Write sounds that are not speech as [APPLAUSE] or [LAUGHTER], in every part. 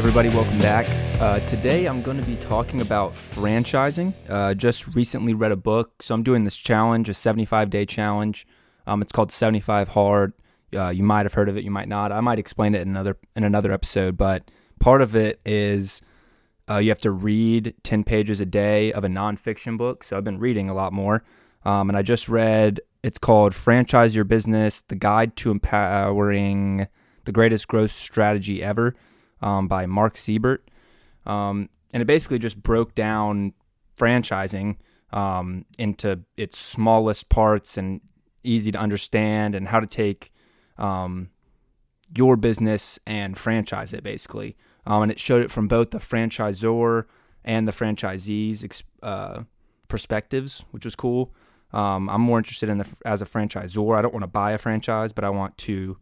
everybody, welcome back. Uh, today I'm going to be talking about franchising. Uh, just recently read a book, so I'm doing this challenge, a 75 day challenge. Um, it's called 75 Hard. Uh, you might have heard of it, you might not. I might explain it in another in another episode, but part of it is uh, you have to read 10 pages a day of a nonfiction book. So I've been reading a lot more, um, and I just read. It's called "Franchise Your Business: The Guide to Empowering the Greatest Growth Strategy Ever." Um, by Mark Siebert. Um, and it basically just broke down franchising um, into its smallest parts and easy to understand and how to take um, your business and franchise it basically. Um, and it showed it from both the franchisor and the franchisees uh, perspectives, which was cool. Um, I'm more interested in the as a franchisor. I don't want to buy a franchise, but I want to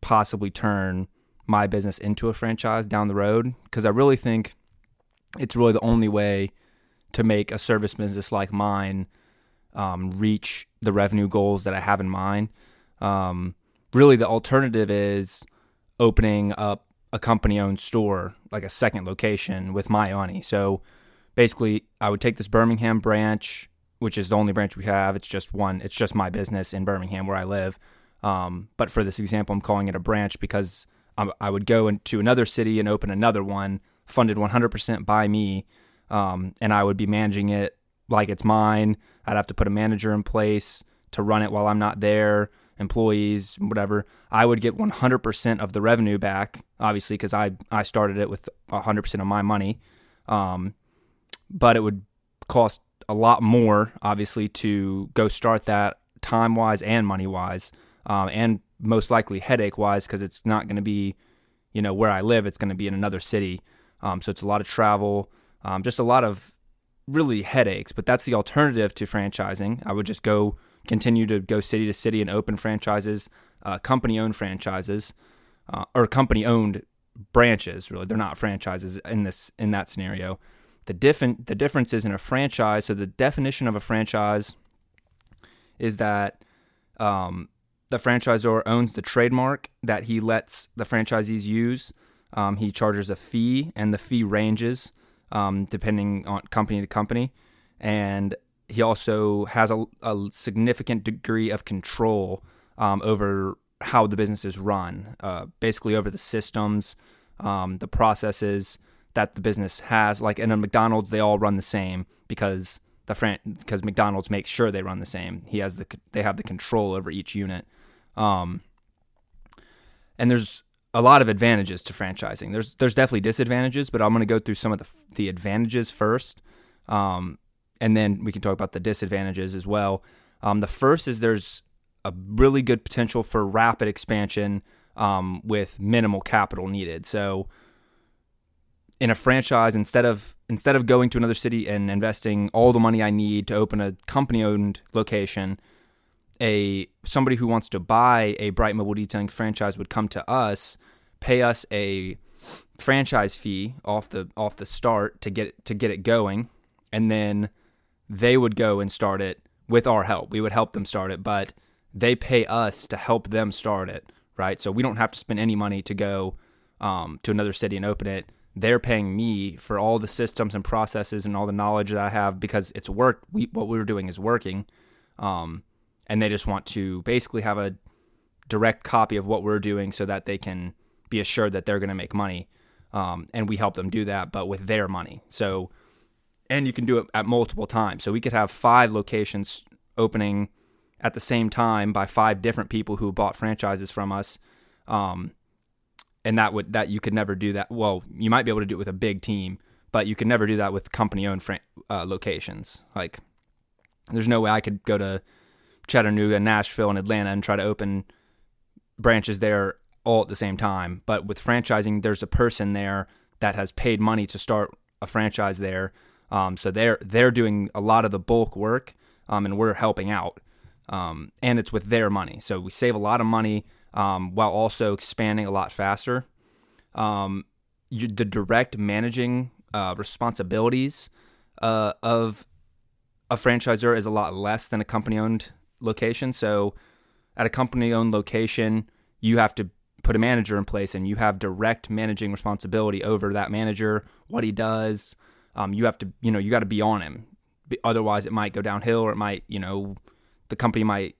possibly turn my business into a franchise down the road because I really think it's really the only way to make a service business like mine um, reach the revenue goals that I have in mind. Um, really, the alternative is opening up a company owned store, like a second location with my money. So basically, I would take this Birmingham branch, which is the only branch we have. It's just one, it's just my business in Birmingham where I live. Um, but for this example, I'm calling it a branch because I would go into another city and open another one, funded 100% by me, um, and I would be managing it like it's mine. I'd have to put a manager in place to run it while I'm not there, employees, whatever. I would get 100% of the revenue back, obviously, because I I started it with 100% of my money, um, but it would cost a lot more, obviously, to go start that time wise and money wise, um, and most likely headache wise because it's not going to be, you know, where I live. It's going to be in another city. Um, so it's a lot of travel, um, just a lot of really headaches. But that's the alternative to franchising. I would just go continue to go city to city and open franchises, uh, company owned franchises, uh, or company owned branches. Really, they're not franchises in this in that scenario. The different the difference is in a franchise. So the definition of a franchise is that um, the franchisor owns the trademark that he lets the franchisees use. Um, he charges a fee, and the fee ranges um, depending on company to company. And he also has a, a significant degree of control um, over how the business is run, uh, basically over the systems, um, the processes that the business has. Like in a McDonald's, they all run the same because the fran- because McDonald's makes sure they run the same. He has the they have the control over each unit. Um, and there's a lot of advantages to franchising. There's there's definitely disadvantages, but I'm going to go through some of the the advantages first, um, and then we can talk about the disadvantages as well. Um, the first is there's a really good potential for rapid expansion um, with minimal capital needed. So in a franchise, instead of instead of going to another city and investing all the money I need to open a company owned location, a somebody who wants to buy a Bright Mobile Detailing franchise would come to us, pay us a franchise fee off the off the start to get to get it going, and then they would go and start it with our help. We would help them start it, but they pay us to help them start it, right? So we don't have to spend any money to go um, to another city and open it. They're paying me for all the systems and processes and all the knowledge that I have because it's work. We, what we were doing is working. Um, and they just want to basically have a direct copy of what we're doing so that they can be assured that they're going to make money. Um, and we help them do that, but with their money. So, and you can do it at multiple times. So we could have five locations opening at the same time by five different people who bought franchises from us. Um, and that would that you could never do that. Well, you might be able to do it with a big team, but you could never do that with company owned fran- uh, locations. Like, there's no way I could go to Chattanooga, Nashville, and Atlanta and try to open branches there all at the same time. But with franchising, there's a person there that has paid money to start a franchise there. Um, so they're they're doing a lot of the bulk work, um, and we're helping out. Um, and it's with their money, so we save a lot of money um, while also expanding a lot faster. Um, you, the direct managing uh, responsibilities uh, of a franchisor is a lot less than a company owned location. So at a company owned location, you have to put a manager in place and you have direct managing responsibility over that manager, what he does. Um, you have to, you know, you got to be on him. Otherwise, it might go downhill or it might, you know, the company might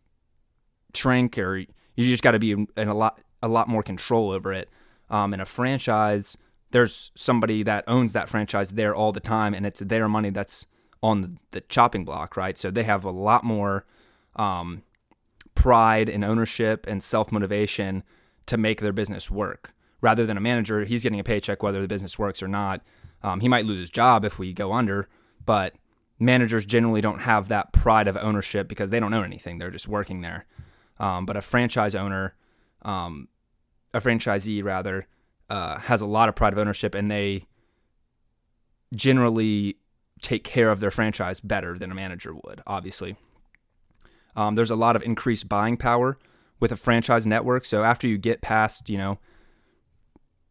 shrink or you just got to be in a lot, a lot more control over it. Um, in a franchise, there's somebody that owns that franchise there all the time and it's their money that's on the chopping block, right? So they have a lot more um, pride and ownership and self motivation to make their business work rather than a manager. He's getting a paycheck whether the business works or not. Um, he might lose his job if we go under, but managers generally don't have that pride of ownership because they don't own anything. They're just working there. Um, but a franchise owner, um, a franchisee rather, uh, has a lot of pride of ownership and they generally take care of their franchise better than a manager would, obviously. Um, there's a lot of increased buying power with a franchise network. So after you get past, you know,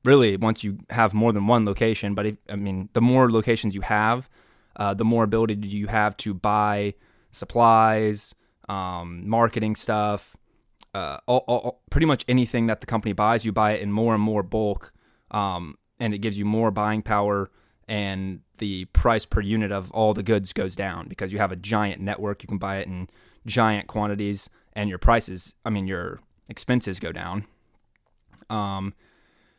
really once you have more than one location, but if, I mean, the more locations you have, uh, the more ability you have to buy supplies, um, marketing stuff, uh, all, all, pretty much anything that the company buys, you buy it in more and more bulk, um, and it gives you more buying power, and the price per unit of all the goods goes down because you have a giant network. You can buy it in giant quantities, and your prices, I mean, your expenses go down. Um,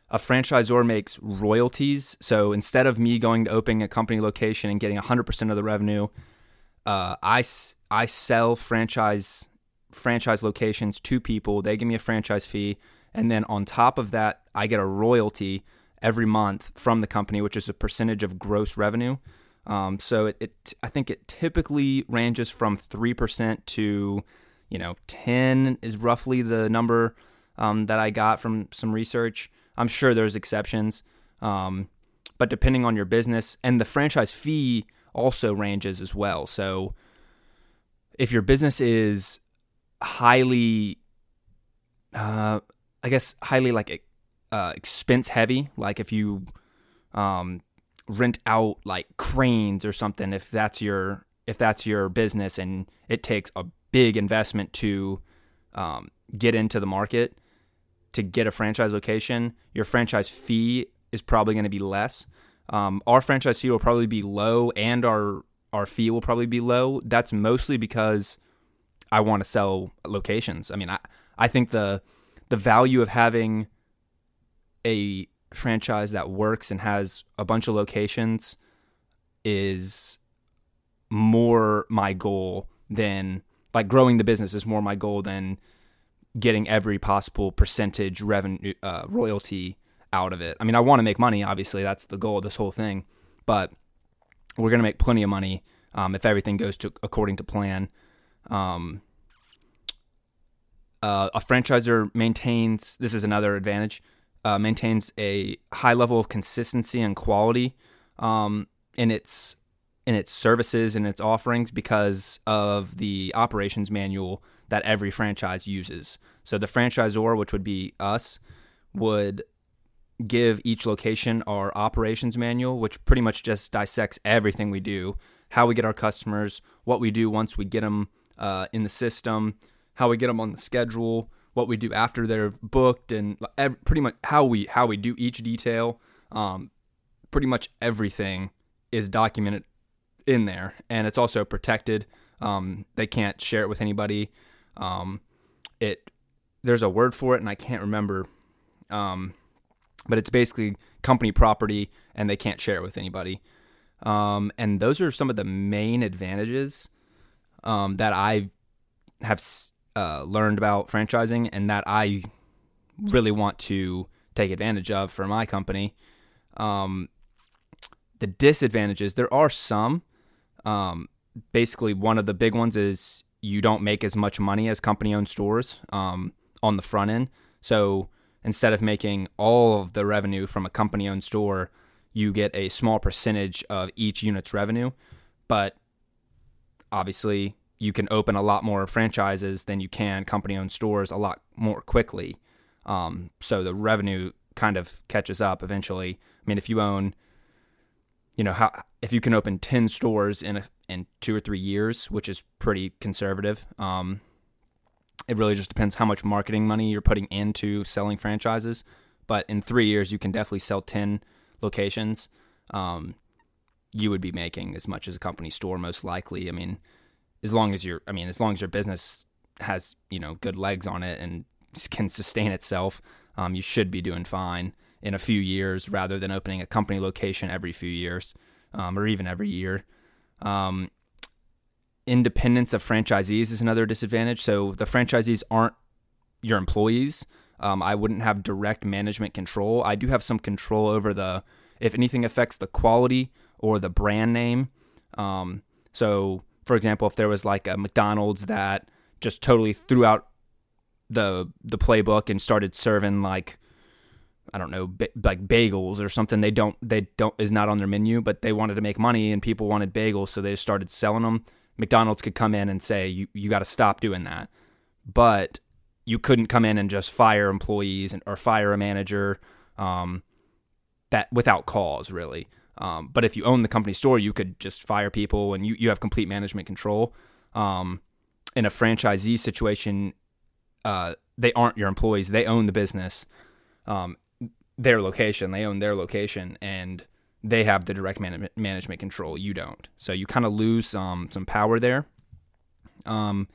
a franchisor makes royalties. So instead of me going to opening a company location and getting 100% of the revenue, uh, I, I sell franchise franchise locations to people. They give me a franchise fee. And then on top of that, I get a royalty every month from the company, which is a percentage of gross revenue. Um, so it, it, I think it typically ranges from three percent to, you know, ten is roughly the number um, that I got from some research. I'm sure there's exceptions, um, but depending on your business and the franchise fee also ranges as well. So if your business is highly, uh, I guess, highly like uh, expense heavy, like if you um, rent out like cranes or something if that's your if that's your business and it takes a big investment to um, get into the market to get a franchise location your franchise fee is probably going to be less. Um, our franchise fee will probably be low and our our fee will probably be low. That's mostly because i want to sell locations. I mean i i think the the value of having a franchise that works and has a bunch of locations is more my goal than like growing the business is more my goal than getting every possible percentage revenue uh, royalty out of it. I mean, I want to make money. Obviously, that's the goal of this whole thing. But we're gonna make plenty of money um, if everything goes to according to plan. Um, uh, a franchisor maintains. This is another advantage uh, maintains a high level of consistency and quality um, in its in its services and its offerings because of the operations manual that every franchise uses. So the franchisor, which would be us, would give each location our operations manual, which pretty much just dissects everything we do, how we get our customers, what we do once we get them uh, in the system, how we get them on the schedule, what we do after they're booked, and pretty much how we how we do each detail. Um, pretty much everything is documented in there, and it's also protected. Um, they can't share it with anybody. Um, it there's a word for it, and I can't remember. Um, but it's basically company property, and they can't share it with anybody. Um, and those are some of the main advantages um, that I have uh, learned about franchising and that I really want to take advantage of for my company. Um, the disadvantages, there are some. Um, basically, one of the big ones is you don't make as much money as company owned stores um, on the front end. So instead of making all of the revenue from a company owned store, you get a small percentage of each unit's revenue. But obviously, you can open a lot more franchises than you can company owned stores a lot more quickly. Um, so the revenue kind of catches up eventually. I mean, if you own, you know, how if you can open ten stores in a, in two or three years, which is pretty conservative, um, it really just depends how much marketing money you're putting into selling franchises. But in three years, you can definitely sell 10 locations. Um, you would be making as much as a company store, most likely. I mean, as long as your, I mean, as long as your business has, you know, good legs on it and can sustain itself, um, you should be doing fine in a few years rather than opening a company location every few years um, or even every year. Um, independence of franchisees is another disadvantage. So the franchisees aren't your employees. Um, I wouldn't have direct management control. I do have some control over the if anything affects the quality or the brand name. Um, so, for example, if there was like a McDonald's that just totally threw out the the playbook and started serving like I don't know, ba- like bagels or something. They don't, they don't is not on their menu, but they wanted to make money and people wanted bagels, so they just started selling them. McDonald's could come in and say, you, you got to stop doing that. But you couldn't come in and just fire employees and, or fire a manager um, that without cause, really. Um, but if you own the company store, you could just fire people and you, you have complete management control. Um, in a franchisee situation, uh, they aren't your employees, they own the business, um, their location, they own their location, and they have the direct man- management control. You don't. So you kind of lose um, some power there. Um,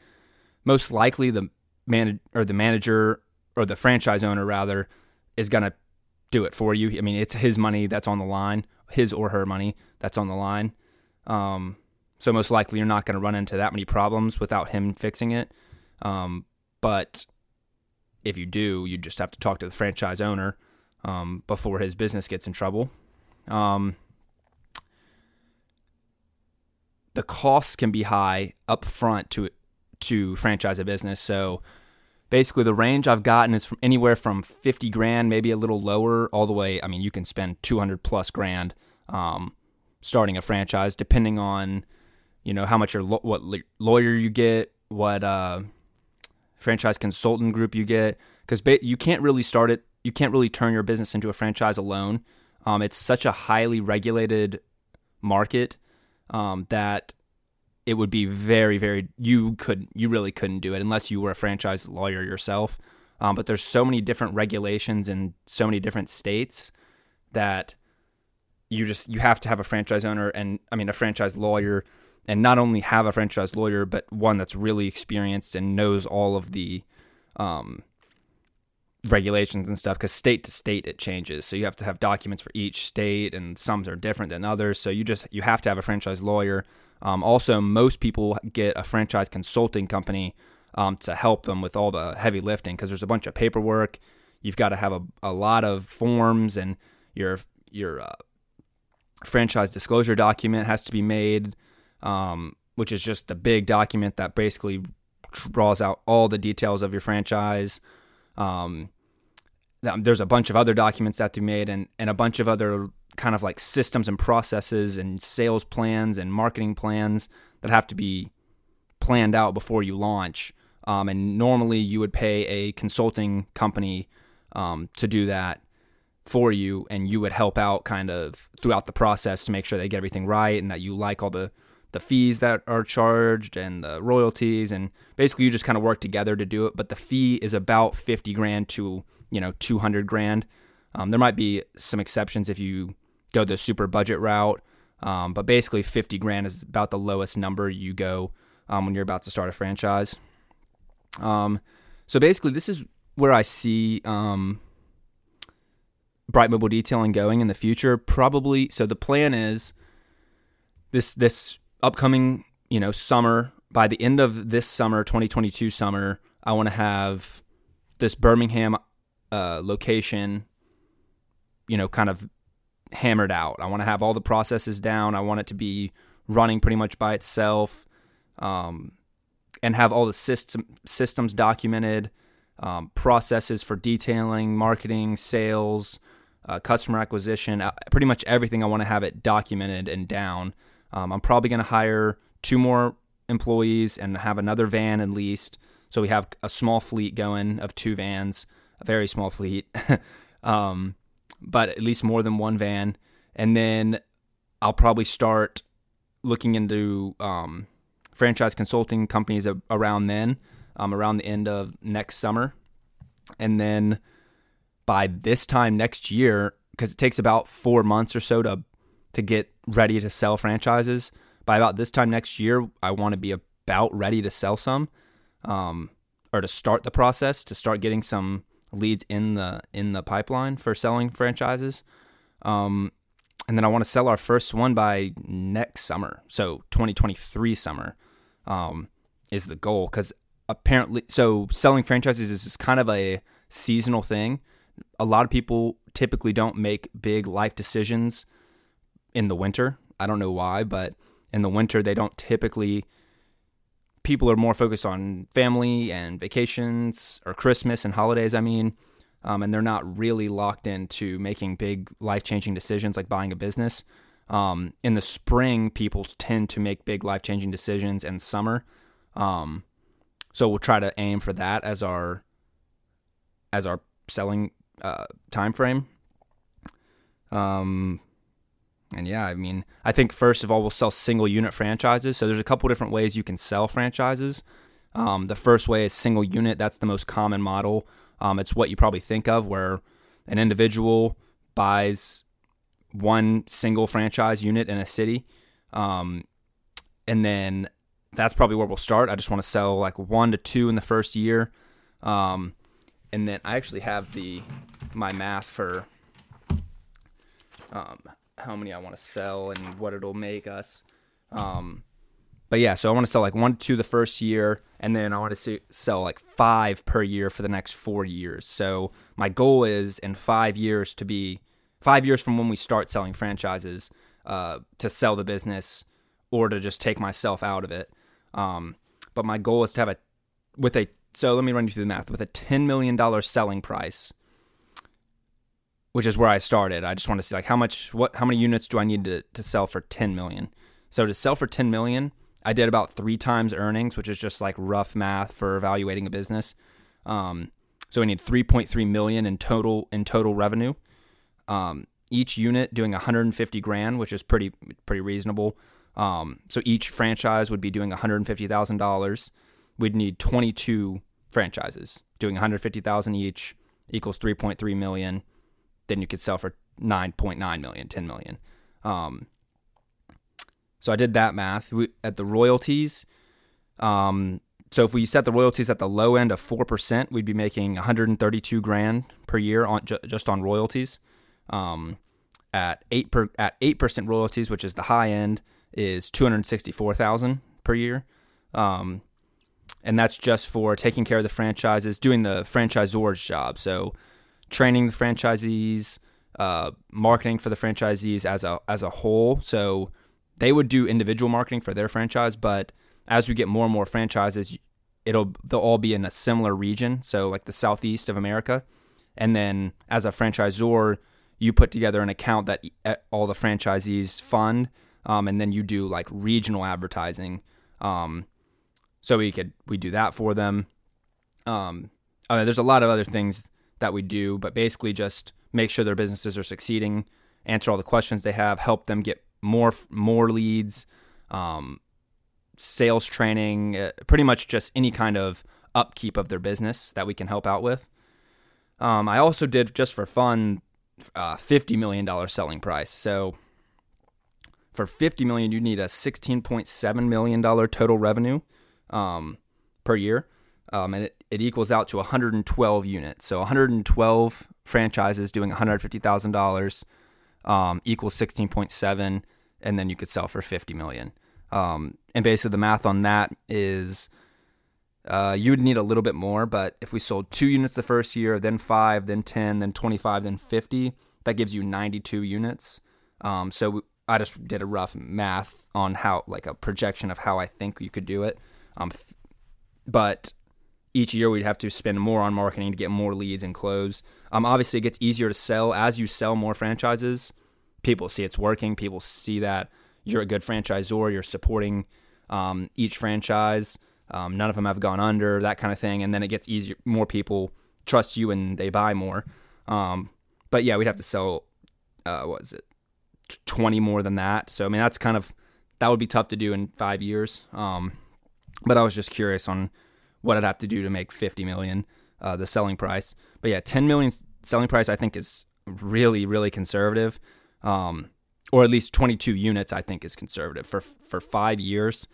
most likely, the man or the manager or the franchise owner rather is going to do it for you. I mean, it's his money that's on the line, his or her money that's on the line. Um, so most likely, you're not going to run into that many problems without him fixing it. Um, but if you do, you just have to talk to the franchise owner um, before his business gets in trouble. Um, the costs can be high up front to to franchise a business. So basically, the range I've gotten is from anywhere from fifty grand, maybe a little lower, all the way. I mean, you can spend two hundred plus grand um, starting a franchise, depending on you know how much your what lawyer you get, what uh, franchise consultant group you get, because ba- you can't really start it. You can't really turn your business into a franchise alone. Um, it's such a highly regulated market um, that it would be very, very. You could, you really couldn't do it unless you were a franchise lawyer yourself. Um, but there's so many different regulations in so many different states that you just you have to have a franchise owner and I mean a franchise lawyer and not only have a franchise lawyer but one that's really experienced and knows all of the um, regulations and stuff because state to state it changes so you have to have documents for each state and some are different than others so you just you have to have a franchise lawyer um, also most people get a franchise consulting company um, to help them with all the heavy lifting because there's a bunch of paperwork. You've got to have a, a lot of forms and your your uh, franchise disclosure document has to be made um, which is just the big document that basically draws out all the details of your franchise. Um, there's a bunch of other documents that to be made and, and a bunch of other kind of like systems and processes and sales plans and marketing plans that have to be planned out before you launch. Um, and normally you would pay a consulting company um, to do that for you, and you would help out kind of throughout the process to make sure they get everything right and that you like all the the fees that are charged and the royalties and basically you just kind of work together to do it but the fee is about 50 grand to you know 200 grand um, there might be some exceptions if you go the super budget route um, but basically 50 grand is about the lowest number you go um, when you're about to start a franchise. Um, so basically this is where i see um, bright mobile detailing going in the future. Probably so the plan is this this upcoming, you know, summer, by the end of this summer, 2022 summer, I want to have this Birmingham uh, location, you know, kind of hammered out. I want to have all the processes down. I want it to be running pretty much by itself, um, and have all the system systems documented, um, processes for detailing, marketing, sales, uh, customer acquisition, uh, pretty much everything. I want to have it documented and down. Um, I'm probably going to hire two more employees and have another van at least. So we have a small fleet going of two vans, a very small fleet, [LAUGHS] um, but at least more than one van. And then I'll probably start looking into um, franchise consulting companies around then. um, around the end of next summer. And then by this time next year, because it takes about four months or so to to get ready to sell franchises. By about this time next year, I want to be about ready to sell some, um, or to start the process to start getting some leads in the in the pipeline for selling franchises. Um, and then I want to sell our first one by next summer, so 2023 summer um, is the goal. Because apparently, so selling franchises is kind of a seasonal thing. A lot of people typically don't make big life decisions in the winter. I don't know why, but in the winter they don't typically people are more focused on family and vacations or Christmas and holidays, I mean, um, and they're not really locked into making big life changing decisions like buying a business. Um, in the spring, people tend to make big life changing decisions in summer. Um, so we'll try to aim for that as our as our selling uh, time frame. Um, and yeah, I mean, I think first of all, we'll sell single unit franchises. So there's a couple different ways you can sell franchises. Um, the first way is single unit. That's the most common model. Um, it's what you probably think of, where an individual buys one single franchise unit in a city, um, and then that's probably where we'll start. I just want to sell like one to two in the first year, um, and then I actually have the my math for um, how many I want to sell and what it'll make us. Um, but yeah, so I want to sell like one to two the first year, and then I want to sell like five per year for the next four years. So my goal is in five years to be five years from when we start selling franchises uh, to sell the business or to just take myself out of it. Um, but my goal is to have a with a so let me run you through the math with a ten million dollar selling price which is where I started. I just want to see like how much what how many units do I need to, to sell for 10 million? So to sell for 10 million, I did about three times earnings, which is just like rough math for evaluating a business. Um, so we need 3.3 million in total in total revenue. Um, each unit doing 150 grand, which is pretty pretty reasonable. Um, so each franchise would be doing 150 thousand dollars. We'd need 22 franchises doing 150,000 each equals 3.3 million then you could sell for 9.9 million, 10 million. Um, so I did that math we, at the royalties. Um, so if we set the royalties at the low end of four percent, we'd be making 132 grand per year on ju- just on royalties. Um, at eight per at eight percent royalties, which is the high end, is 264,000 per year. Um, and that's just for taking care of the franchises, doing the franchisor's job. So training the franchisees, uh, marketing for the franchisees as a as a whole. So they would do individual marketing for their franchise, but as we get more and more franchises, it'll they'll all be in a similar region. So like the southeast of America, and then as a franchisor, you put together an account that all the franchisees fund, um, and then you do like regional advertising. Um, so we could we do that for them. Um, I mean, there's a lot of other things that we do, but basically just make sure their businesses are succeeding, answer all the questions they have, help them get more more leads, um, sales training, uh, pretty much just any kind of upkeep of their business that we can help out with. Um, I also did just for fun, uh, fifty million dollar selling price. So for fifty million, you need a sixteen point seven million dollar total revenue um, per year um, and it, it equals out to 112 units. So 112 franchises doing $150,000 um, equals 16.7, and then you could sell for 50 million. Um, and basically, the math on that is uh, you would need a little bit more, but if we sold two units the first year, then five, then 10, then 25, then 50, that gives you 92 units. Um, so I just did a rough math on how, like a projection of how I think you could do it. Um, but each year we'd have to spend more on marketing to get more leads and close. Um, obviously, it gets easier to sell as you sell more franchises. People see it's working. People see that you're a good franchisor. You're supporting um, each franchise. Um, none of them have gone under, that kind of thing. And then it gets easier. More people trust you and they buy more. Um, but yeah, we'd have to sell, uh, what is it, 20 more than that. So, I mean, that's kind of, that would be tough to do in five years. Um, but I was just curious on what I'd have to do to make 50 million, uh, the selling price. But yeah, 10 million selling price I think is really really conservative, um, or at least 22 units I think is conservative for for five years,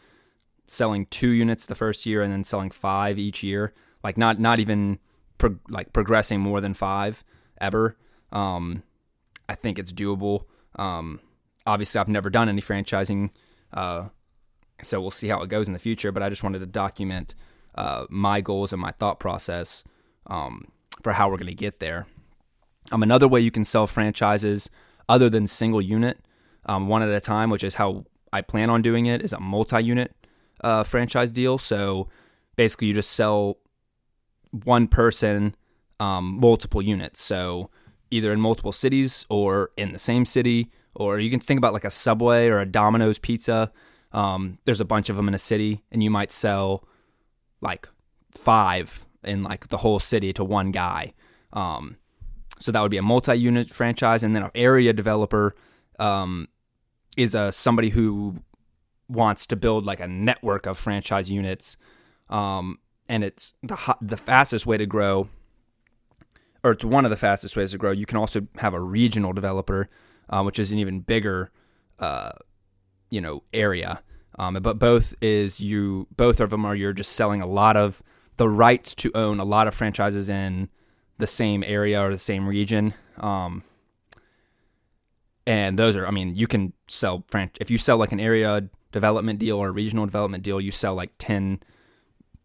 selling two units the first year and then selling five each year, like not not even pro- like progressing more than five ever. Um, I think it's doable. Um, obviously, I've never done any franchising, uh, so we'll see how it goes in the future. But I just wanted to document uh, my goals and my thought process um, for how we're going to get there. Um, another way you can sell franchises other than single unit, um, one at a time, which is how I plan on doing it, is a multi-unit uh, franchise deal. So basically, you just sell one person um, multiple units. So either in multiple cities or in the same city, or you can think about like a Subway or a Domino's pizza. Um, there's a bunch of them in a city, and you might sell like five in like the whole city to one guy. Um, so that would be a multi-unit franchise, and then an area developer um, is a somebody who wants to build like a network of franchise units, um, and it's the the fastest way to grow, or it's one of the fastest ways to grow. You can also have a regional developer, uh, which is an even bigger, uh, you know, area. Um, but both is you both of them are you're just selling a lot of the rights to own a lot of franchises in the same area or the same region. Um, and those are, I mean, you can sell if you sell like an area development deal or a regional development deal, you sell like ten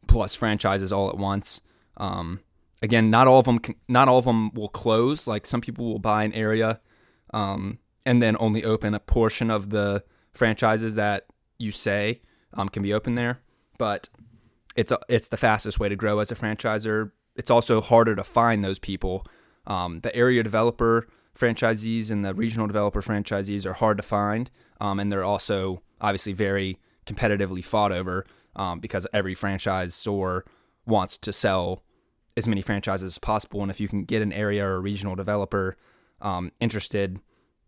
plus franchises all at once. Um, again, not all of them, can, not all of them will close. Like some people will buy an area, um, and then only open a portion of the franchises that you say um, can be open there. But it's a, it's the fastest way to grow as a franchisor. It's also harder to find those people. Um, the area developer franchisees and the regional developer franchisees are hard to find, um, and they're also obviously very competitively fought over um, because every franchisor wants to sell as many franchises as possible. And if you can get an area or a regional developer um, interested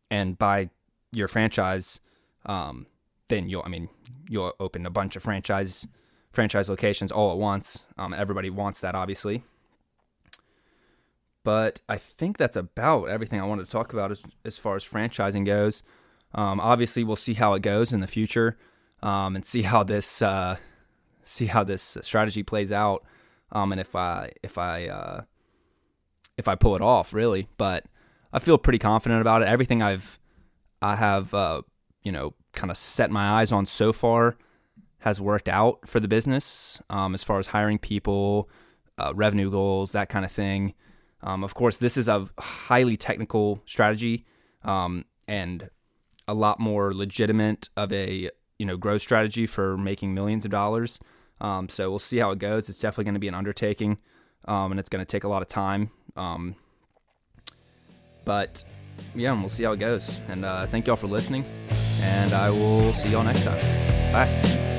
and buy your franchise, um, then you'll I mean you'll open a bunch of franchise franchise locations all at once. Um, everybody wants that, obviously. But I think that's about everything I wanted to talk about as, as far as franchising goes. Um, obviously, we'll see how it goes in the future um, and see how this uh, see how this strategy plays out. Um, and if I if I uh, if I pull it off, really. But I feel pretty confident about it. Everything I've I have uh, you know kind of set my eyes on so far has worked out for the business um, as far as hiring people, uh, revenue goals, that kind of thing. Um, of course, this is a highly technical strategy um, and a lot more legitimate of a you know growth strategy for making millions of dollars. Um, so we'll see how it goes. It's definitely going to be an undertaking, um, and it's going to take a lot of time. Um, but yeah, we'll see how it goes. And uh, thank y'all for listening, and I will see y'all next time. Bye.